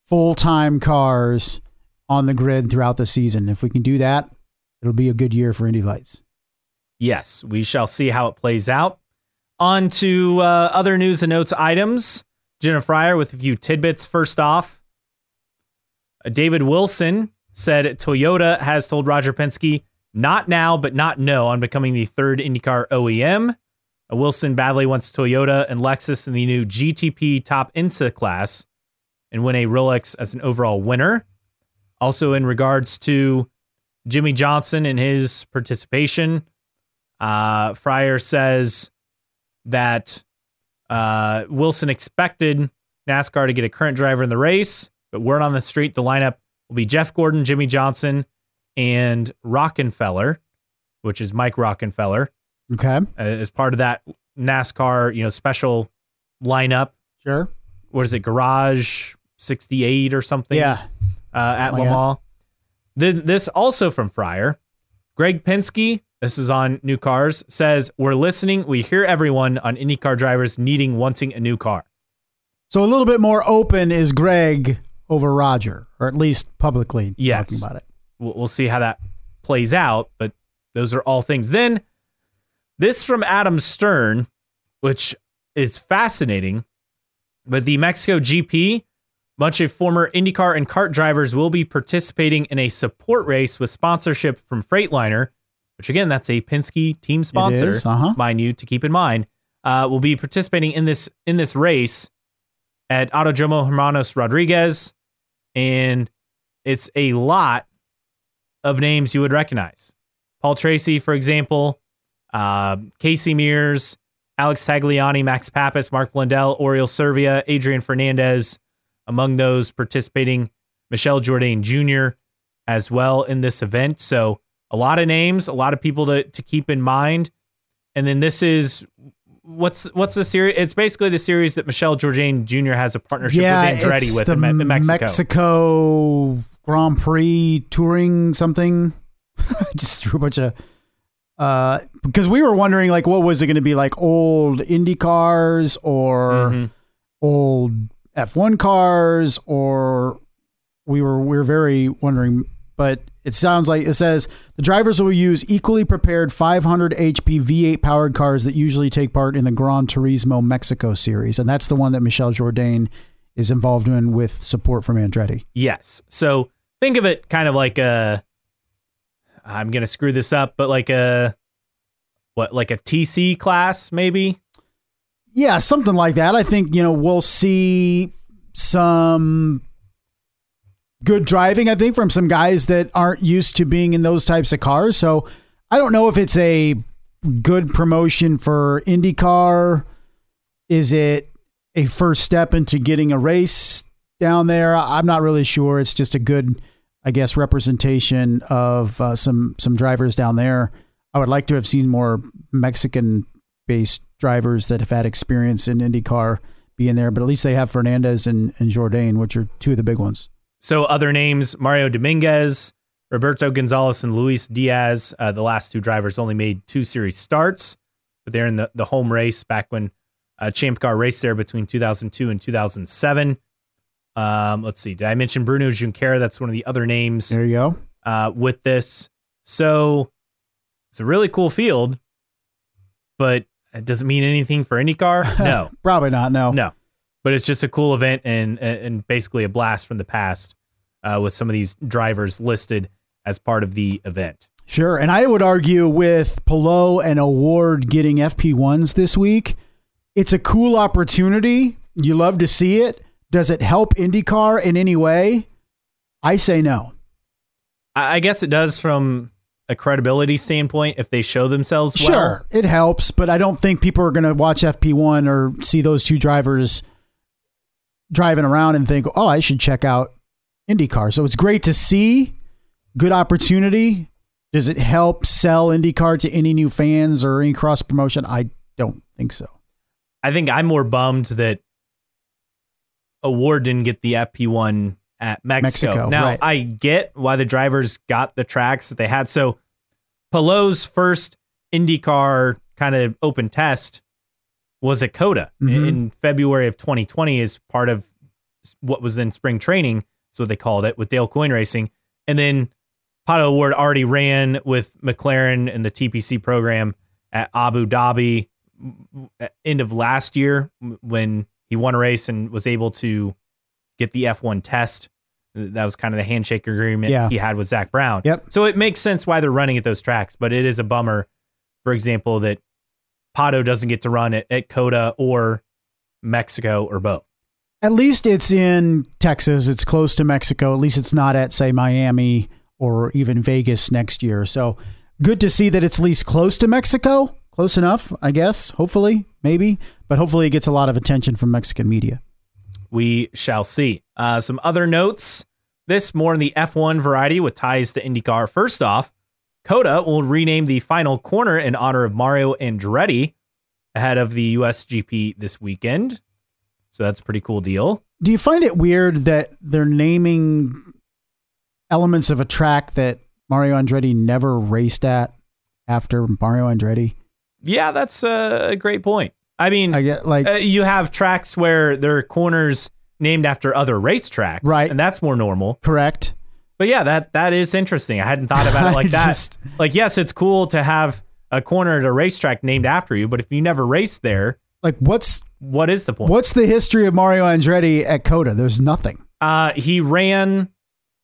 full time cars on the grid throughout the season. If we can do that, it'll be a good year for Indy Lights. Yes, we shall see how it plays out. On to uh, other news and notes items. Jenna Fryer with a few tidbits. First off, uh, David Wilson said Toyota has told Roger Penske not now, but not no on becoming the third IndyCar OEM. Wilson badly wants Toyota and Lexus in the new GTP Top IMSA class and win a Rolex as an overall winner. Also, in regards to Jimmie Johnson and his participation, uh, Fryer says that uh, Wilson expected NASCAR to get a current driver in the race, but word on the street, the lineup will be Jeff Gordon, Jimmie Johnson, and Rockenfeller, which is Mike Rockenfeller. Okay. Uh, as part of that NASCAR, you know, special lineup. Sure. What is it? Garage 68 or something? Yeah. Uh, at Oh, Le. Mans. Th- This also from Fryer. Greg Penske, this is on New Cars, says, We're listening. We hear everyone on IndyCar drivers needing, wanting a new car. So a little bit more open is Greg over Roger, or at least publicly Yes. talking about it. We'll, we'll see how that plays out, but those are all things. Then this from Adam Stern, which is fascinating. But the Mexico GP, bunch of former IndyCar and kart drivers will be participating in a support race with sponsorship from Freightliner, which again, that's a Penske team sponsor, is, uh-huh. mind you, to keep in mind. Uh, will be participating in this in this race at Autodromo Hermanos Rodriguez, and it's a lot of names you would recognize. Paul Tracy, for example, uh, Casey Mears, Alex Tagliani, Max Papis, Mark Blundell, Oriol Servia, Adrian Fernandez, among those participating, Michel Jourdain Jr. as well in this event. So a lot of names, a lot of people to, to keep in mind. And then this is what's what's the series? It's basically the series that Michel Jourdain Jr. has a partnership yeah, with Andretti with the in, in Mexico. Mexico Grand Prix touring something. (laughs) Just threw a bunch of uh because we were wondering like what was it going to be like old Indy cars or Mhm. old F1 cars or we were we were very wondering but it sounds like it says the drivers will use equally prepared 500 HP V8 powered cars that usually take part in the Gran Turismo Mexico series and that's the one that Michel Jourdain is involved in with support from Andretti. Yes. So think of it kind of like a I'm to screw this up, but like a what like a TC class maybe? Yeah, something like that. I think, you know, we'll see some good driving, I think, from some guys that aren't used to being in those types of cars. So I don't know if it's a good promotion for IndyCar. Is it a first step into getting a race down there? I'm not really sure. It's just a good, I guess, representation of uh, some some drivers down there. I would like to have seen more Mexican based drivers that have had experience in IndyCar be in there, but at least they have Fernandez and, and Jourdain, which are two of the big ones. So other names: Mario Dominguez, Roberto Gonzalez, and Luis Diaz. Uh, the last two drivers only made two series starts, but they're in the, the home race back when uh, Champ Car raced there between 2002 and 2007. Um, let's see. Did I mention Bruno Junqueira? That's one of the other names There you go. uh, with this. So it's a really cool field, but it doesn't mean anything for any car. (laughs) No, Probably not. No. no. But it's just a cool event and and basically a blast from the past uh, with some of these drivers listed as part of the event. Sure. And I would argue with Palou and O'Ward getting FP1s this week, it's a cool opportunity. You love to see it. Does it help IndyCar in any way? I say no. I, guess it does from a credibility standpoint if they show themselves well. Sure, it helps, but I don't think people are going to watch FP1 or see those two drivers driving around and think, "Oh, I should check out IndyCar." So it's great to see, good opportunity. Does it help sell IndyCar to any new fans or any cross promotion? I don't think so. I think I'm more bummed that O'Ward didn't get the FP1 at Mexico. Mexico, now, right. I get why the drivers got the tracks that they had. So, Palou's first IndyCar kind of open test was at COTA Mhm. in February of 2020 as part of what was then spring training. That's what they called it with Dale Coyne Racing. And then Pato O'Ward already ran with McLaren in the TPC program at Abu Dhabi at end of last year when he won a race and was able to get the F1 test. That was kind of the handshake agreement Yeah. he had with Zak Brown. Yep. So it makes sense why they're running at those tracks, but it is a bummer, for example, that Pato doesn't get to run at, at COTA or Mexico or both. At least it's in Texas. It's close to Mexico. At least it's not at, say, Miami or even Vegas next year. So good to see that it's at least close to Mexico. Close enough, I guess. Hopefully, maybe. But hopefully it gets a lot of attention from Mexican media. we shall see. Uh, some other notes. This more in the F1 variety with ties to IndyCar. First off, COTA will rename the final corner in honor of Mario Andretti ahead of the USGP this weekend. So that's a pretty cool deal. Do you find it weird that they're naming elements of a track that Mario Andretti never raced at after Mario Andretti? Yeah, that's a a great point. I mean, I get like uh, you have tracks where there are corners named after other racetracks, Right. And that's more normal. correct. But yeah, that that is interesting. I hadn't thought about it (laughs) like I that. just- like, yes, it's cool to have a corner at a racetrack named after you, but if you never raced there, Like what's what is the point? what's the history of Mario Andretti at COTA? There's nothing. Uh, he ran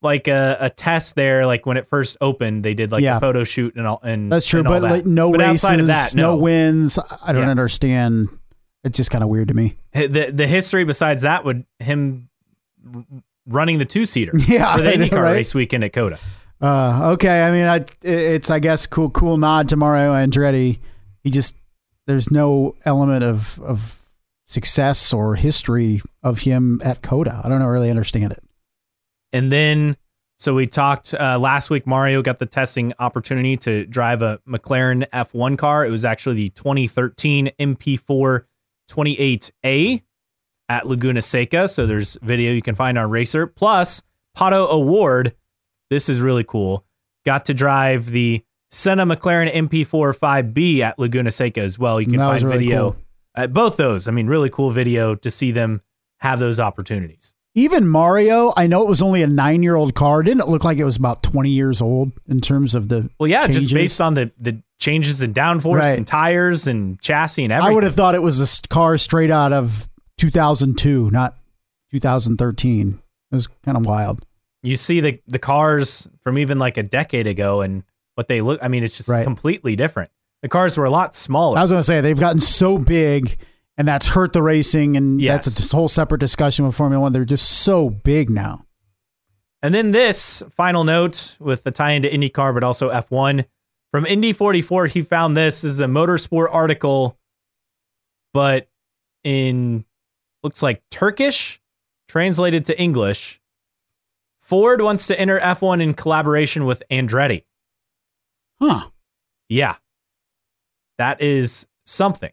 like a, a test there, like when it first opened. They did like Yeah. a photo shoot and all. And That's true, and but that. like no But races, of that, no. no. wins. I don't Yeah. understand. It's just kind of weird to me. The the history besides that would him running the two seater (laughs) Yeah, for the IndyCar right? race weekend at COTA. Uh, okay, I mean, I it's I guess cool cool nod to Mario Andretti. He just there's no element of of success or history of him at COTA. I don't really understand it. And then, so we talked uh, last week. Mario got the testing opportunity to drive a McLaren F1 car. It was actually the 2013 MP4 28A at Laguna Seca. So there's video you can find on Racer. Plus, Pato O'Ward. This is really cool. Got to drive the Senna McLaren MP4 5B at Laguna Seca as well. You can find really video cool. at both those. I mean, really cool video to see them have those opportunities. Even Mario, I know it was only a nine year old car. Didn't it look like it was about twenty years old in terms of the Well, yeah, changes? just based on the the changes in downforce Right. and tires and chassis and everything. I would have thought it was a car straight out of 2002, not 2013. It was kind of wild. You see the the cars from even like a decade ago and what they look. I mean, it's just Right. completely different. The cars were a lot smaller. I was going to say they've gotten so big, and that's hurt the racing, and Yes. that's a whole separate discussion with Formula One. They're just so big now. And then this final note with the tie into IndyCar, but also F1 from Indy 44. He found this. This is a motorsport article, but in looks like Turkish, translated to English. Ford wants to enter F1 in collaboration with Andretti. Huh? Yeah, that is something.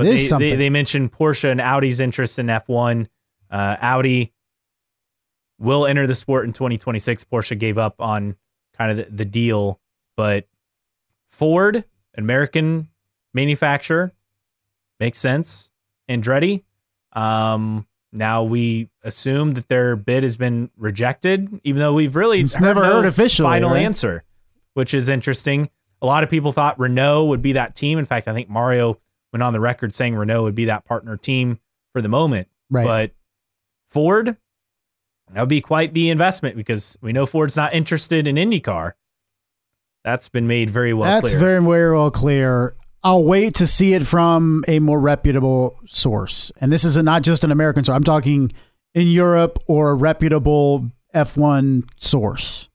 But they. They, they mentioned Porsche and Audi's interest in F1. Uh, Audi will enter the sport in 2026. Porsche gave up on kind of the, the deal, but Ford, American manufacturer, makes sense. Andretti, um, now we assume that their bid has been rejected, even though we've really It's never no heard officially, final right? answer, which is interesting. A lot of people thought Renault would be that team. In fact, I think Mario went on the record saying Renault would be that partner team for the moment. Right. But Ford, that would be quite the investment because we know Ford's not interested in IndyCar. That's been made very well that's clear. very, very well clear. I'll wait to see it from a more reputable source. And this is a, not just an American source. I'm talking in Europe or a reputable F1 source.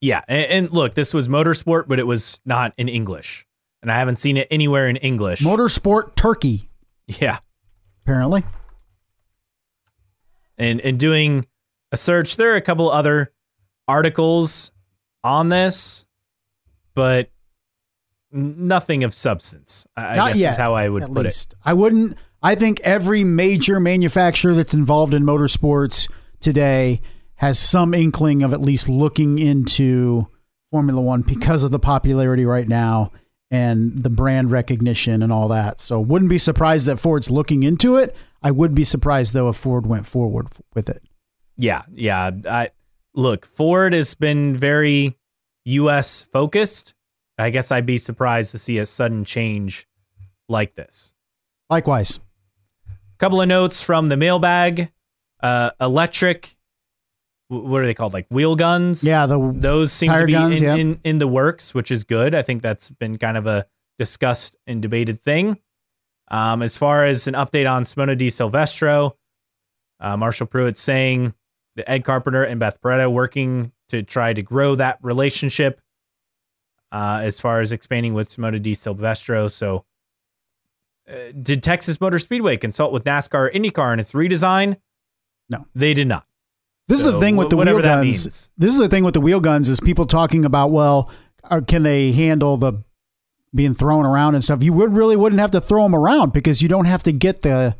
yeah. And, and look, this was motorsport, but it was not in English. And I haven't seen it anywhere in English. Motorsport Turkey, yeah. apparently. and and doing a search there are a couple other articles on this, but nothing of substance. I, Not guess yet, is how I would put least. I wouldn't. I think every major manufacturer that's involved in motorsports today has some inkling of at least looking into Formula One because of the popularity right now and the brand recognition and all that. So, wouldn't be surprised that Ford's looking into it. I would be surprised though if Ford went forward with it. Yeah, yeah. I look, Ford has been very U.S. focused. I guess I'd be surprised to see a sudden change like this. Likewise, A couple of notes from the mailbag. Uh, electric, what are they called? Like wheel guns. yeah, the those seem Tire to be guns, in, yeah. in, in the works, which is good. I think that's been kind of a discussed and debated thing. Um, as far as an update on Simona de Silvestro, uh, Marshall Pruett saying that Ed Carpenter and Beth Paretta working to try to grow that relationship uh, as far as expanding with Simona de Silvestro. So, uh, did Texas Motor Speedway consult with NASCAR or IndyCar in its redesign? No. they did not. This is the thing with the wheel guns. means. This is the thing with the wheel guns is people talking about well, are, can they handle the being thrown around and stuff? You would really wouldn't have to throw them around because you don't have to get the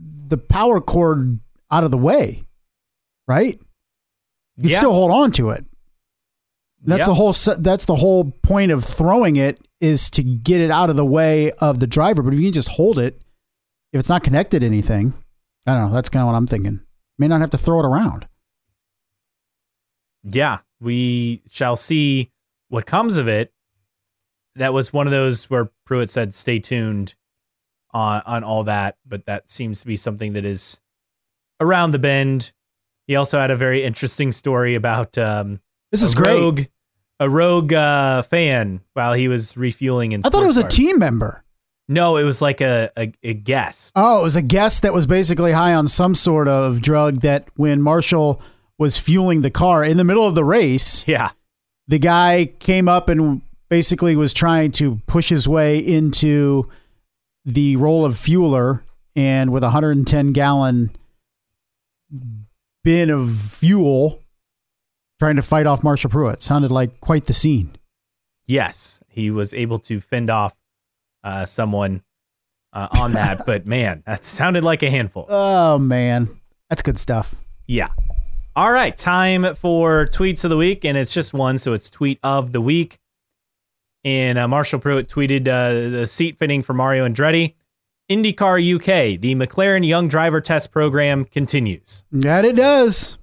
the power cord out of the way, right? You Yeah. still hold on to it. That's Yeah. the whole. That's the whole point of throwing it is to get it out of the way of the driver. But if you can just hold it, if it's not connected to anything, I don't know. That's kind of what I'm thinking. May not have to throw it around. yeah, we shall see what comes of it. That was one of those where Pruett said, "Stay tuned on on all that," but that seems to be something that is around the bend. He also had a very interesting story about um, This a is great. rogue, a rogue uh, fan while he was refueling in. I thought it was a team member. No, it was like a a, a guest. Oh, it was a guest that was basically high on some sort of drug that when Marshall was fueling the car in the middle of the race, Yeah, the guy came up and basically was trying to push his way into the role of fueler and with a 110 gallon bin of fuel trying to fight off Marshall Pruett. Sounded like quite the scene. yes, he was able to fend off uh, someone uh, on that. but (laughs) man, that sounded like a handful. Oh man, that's good stuff. Yeah. All right, time for tweets of the week, and it's just one, so it's tweet of the week. And uh, Marshall Pruett tweeted uh, the seat fitting for Mario Andretti. IndyCar UK, the McLaren Young Driver Test Program continues. That it does.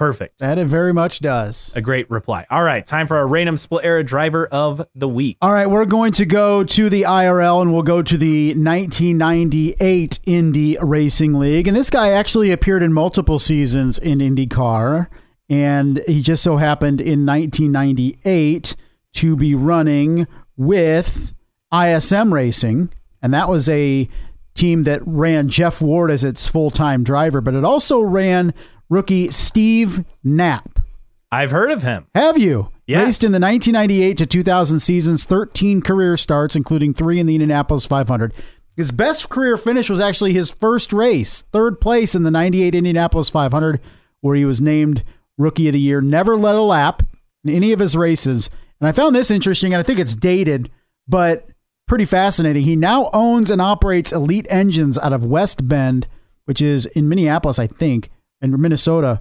Perfect. That it very much does. A great reply. All right, time for our random split era driver of the week. All right, we're going to go to the IRL and we'll go to the 1998 Indy Racing League. And this guy actually appeared in multiple seasons in IndyCar. And he just so happened in 1998 to be running with ISM Racing. And that was a team that ran Jeff Ward as its full time driver, but it also ran rookie Steve Knapp. I've heard of him. Have you? Yes. Raced in the 1998 to 2000 seasons, 13 career starts, including three in the Indianapolis 500. His best career finish was actually his first race, third place in the 98 Indianapolis 500, where he was named Rookie of the Year. Never led a lap in any of his races. And I found this interesting, and I think it's dated, but pretty fascinating. He now owns and operates Elite Engines out of West Bend, which is in Minneapolis, I think, in Minnesota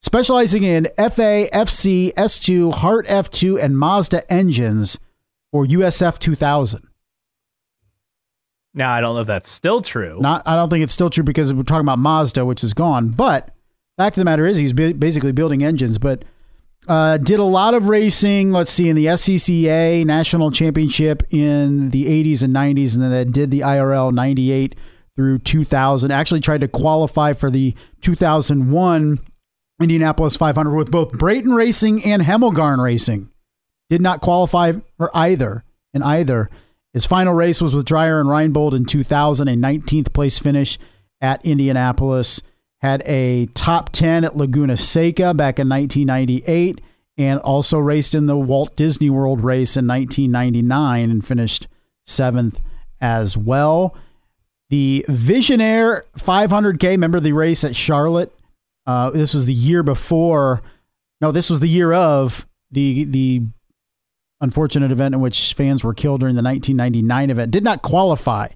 specializing in FA, FC, S2, Hart F2, and Mazda engines for USF 2000. Now, I don't know if that's still true. Not, I don't think it's still true because we're talking about Mazda, which is gone. But fact of the matter is, he's ba- basically building engines. But uh, did a lot of racing. Let's see, in the SCCA National Championship in the 80s and 90s, and then did the IRL 98 through 2000. Actually, tried to qualify for the 2001 Indianapolis 500 with both Brayton Racing and Hemelgarn Racing. Did not qualify for either in either. His final race was with Dreyer and Reinbold in 2000, a 19th place finish at Indianapolis. Had a top 10 at Laguna Seca back in 1998 and also raced in the Walt Disney World race in 1999 and finished seventh as well. The Visionaire 500K, remember the race at Charlotte? Uh, this was the year before. No, this was the year of the the unfortunate event in which fans were killed during the 1999 event, did not qualify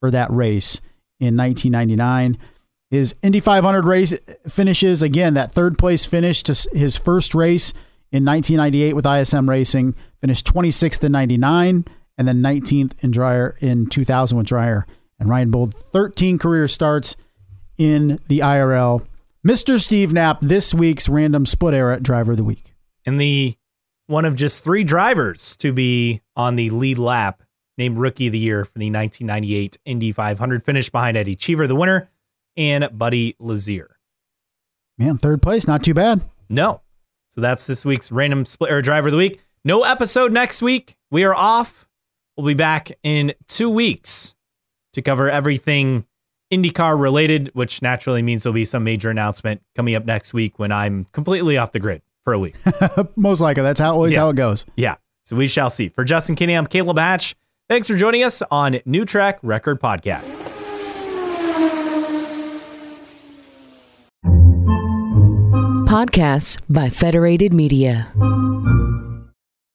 for that race in 1999. His Indy 500 race finishes again that third place finish to his first race in 1998 with ISM Racing, finished 26th in 99 and then 19th in Dreyer in 2000 with Dreyer and Reinbold 13 career starts in the IRL. Mr. Steve Knapp, this week's random split era driver of the week. And the one of just three drivers to be on the lead lap, named Rookie of the Year for the 1998 Indy 500, finished behind Eddie Cheever, the winner, and Buddy Lazier. Man, third place, not too bad. No. So that's this week's random split era driver of the week. No episode next week. We are off. We'll be back in two weeks to cover everything IndyCar related, which naturally means there'll be some major announcement coming up next week when I'm completely off the grid for a week. (laughs) Most likely. That's how always Yeah. how it goes. Yeah. So we shall see. For Justin Kinney, I'm Caleb Hatch. Thanks for joining us on New Track Record Podcast. Podcasts by Federated Media.